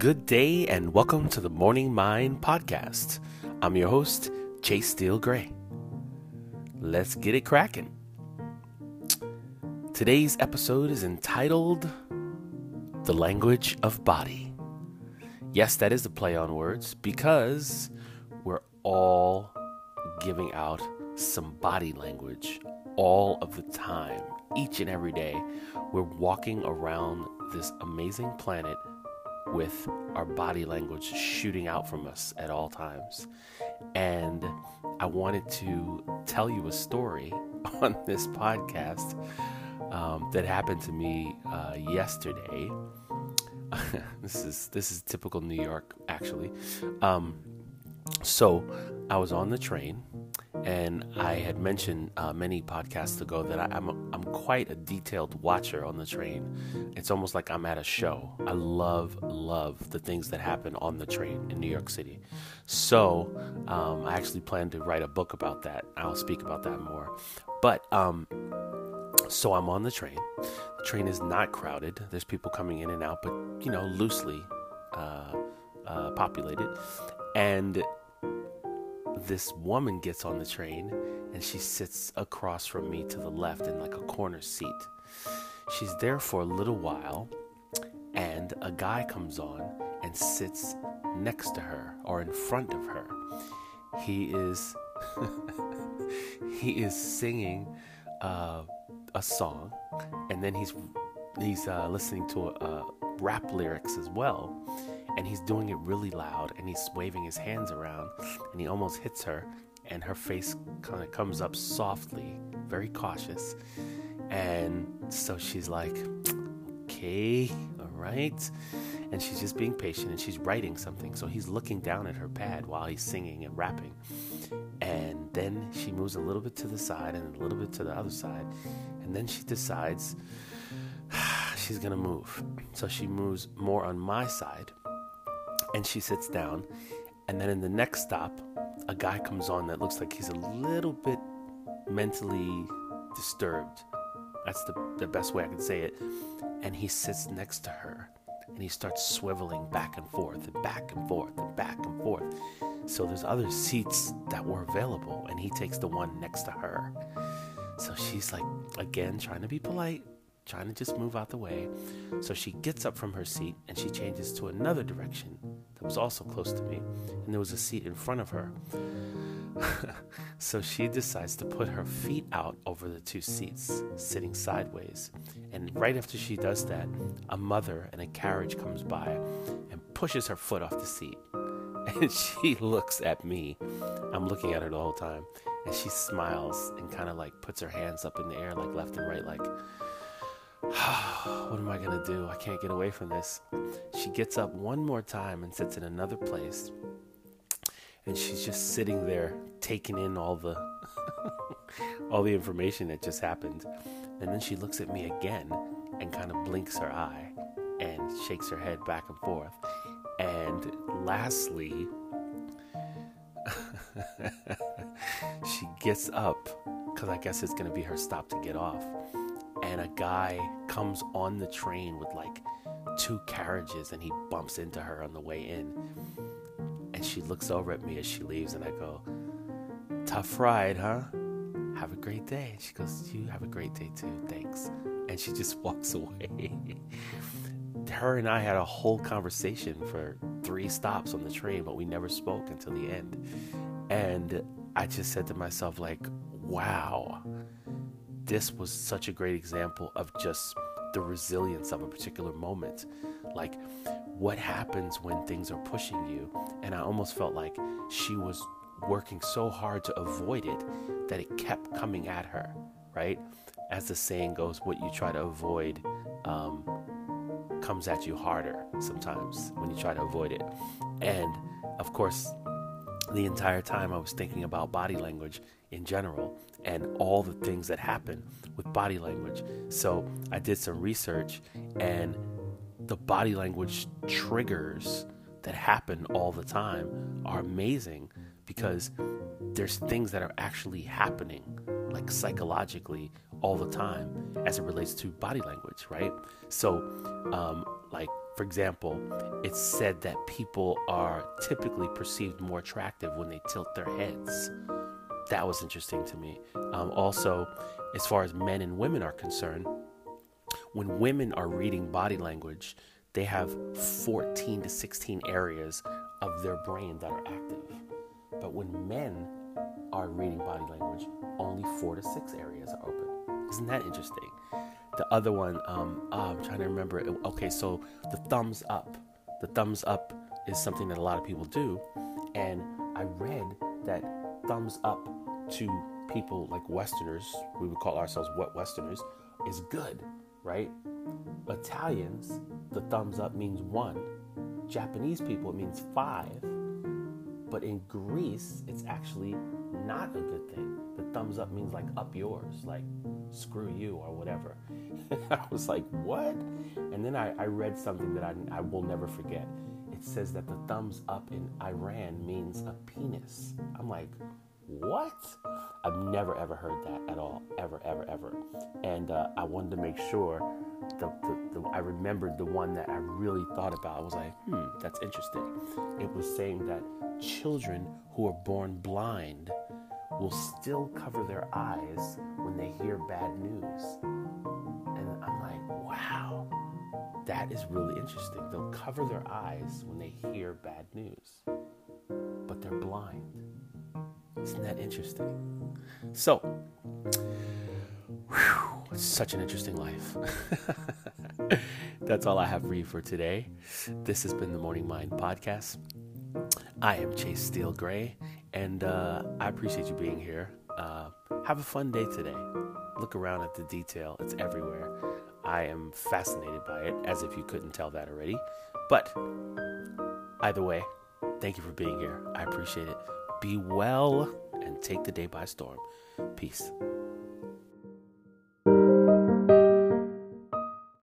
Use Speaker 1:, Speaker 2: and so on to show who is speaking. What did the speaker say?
Speaker 1: Good day and welcome to the Morning Mind podcast. I'm your host, Chase Steele Gray. Let's get it cracking. Today's episode is entitled The Language of Body. Yes, that is a play on words because we're all giving out some body language all of the time, each and every day. We're walking around this amazing planet with our body language shooting out from us at all times. And I wanted to tell you a story on this podcast um, that happened to me uh, yesterday. this is this is typical New York, actually. Um, so I was on the train and I had mentioned uh, many podcasts ago that I, am I'm, I'm quite a detailed watcher on the train. It's almost like I'm at a show. I love love the things that happen on the train in New York City. So um, I actually plan to write a book about that. I'll speak about that more. But um, so I'm on the train. The train is not crowded. There's people coming in and out, but you know, loosely uh, uh, populated. And this woman gets on the train and she sits across from me to the left in like a corner seat. She's there for a little while and a guy comes on and sits next to her or in front of her. He is he is singing uh, a song and then he's he's uh, listening to uh, rap lyrics as well and he's doing it really loud and he's waving his hands around and he almost hits her and her face kind of comes up softly, very cautious. And so she's like, okay, all right. And she's just being patient and she's writing something. So he's looking down at her pad while he's singing and rapping. And then she moves a little bit to the side and a little bit to the other side. And then she decides she's going to move. So she moves more on my side and she sits down. And then in the next stop, a guy comes on that looks like he's a little bit mentally disturbed. That's the, the best way I can say it. And he sits next to her and he starts swiveling back and forth and back and forth and back and forth. So there's other seats that were available and he takes the one next to her. So she's like, again, trying to be polite, trying to just move out the way. So she gets up from her seat and she changes to another direction that was also close to me, and there was a seat in front of her. so she decides to put her feet out over the two seats, sitting sideways. And right after she does that, a mother in a carriage comes by and pushes her foot off the seat. And she looks at me. I'm looking at her the whole time. And she smiles and kind of like puts her hands up in the air, like left and right, like, what am I going to do? I can't get away from this. She gets up one more time and sits in another place. And she's just sitting there taking in all the all the information that just happened. And then she looks at me again and kind of blinks her eye and shakes her head back and forth. And lastly, she gets up because I guess it's going to be her stop to get off and a guy comes on the train with like two carriages and he bumps into her on the way in. And she looks over at me as she leaves, and I go, Tough ride, huh? Have a great day. And she goes, You have a great day too. Thanks. And she just walks away. her and I had a whole conversation for three stops on the train, but we never spoke until the end. And I just said to myself, like, wow, this was such a great example of just the resilience of a particular moment. Like, what happens when things are pushing you? And I almost felt like she was working so hard to avoid it that it kept coming at her, right? As the saying goes, what you try to avoid um, comes at you harder sometimes when you try to avoid it. And of course, the entire time I was thinking about body language in general and all the things that happen with body language. So I did some research and the body language triggers that happen all the time are amazing because there's things that are actually happening like psychologically all the time as it relates to body language, right? So, um, like For example, it's said that people are typically perceived more attractive when they tilt their heads. That was interesting to me. Um, also, as far as men and women are concerned, when women are reading body language, they have 14 to 16 areas of their brain that are active. But when men are reading body language, only four to six areas are open. Isn't that interesting? The other one, um, oh, I'm trying to remember. Okay, so the thumbs up. The thumbs up is something that a lot of people do. And I read that thumbs up to people like Westerners, we would call ourselves what Westerners, is good, right? Italians, the thumbs up means one. Japanese people, it means five. But in Greece, it's actually not a good thing. The thumbs up means like up yours, like screw you or whatever. I was like, what? And then I, I read something that I, I will never forget. It says that the thumbs up in Iran means a penis. I'm like, what? I've never ever heard that at all, ever, ever, ever. And uh, I wanted to make sure the, the, the, I remembered the one that I really thought about. I was like, hmm, that's interesting. It was saying that children who are born blind will still cover their eyes when they hear bad news. And I'm like, wow, that is really interesting. They'll cover their eyes when they hear bad news, but they're blind. Isn't that interesting? So, whew, such an interesting life. That's all I have for you for today. This has been the Morning Mind Podcast. I am Chase Steele Gray, and uh, I appreciate you being here. Uh, have a fun day today. Look around at the detail, it's everywhere. I am fascinated by it, as if you couldn't tell that already. But either way, thank you for being here. I appreciate it. Be well and take the day by storm. Peace.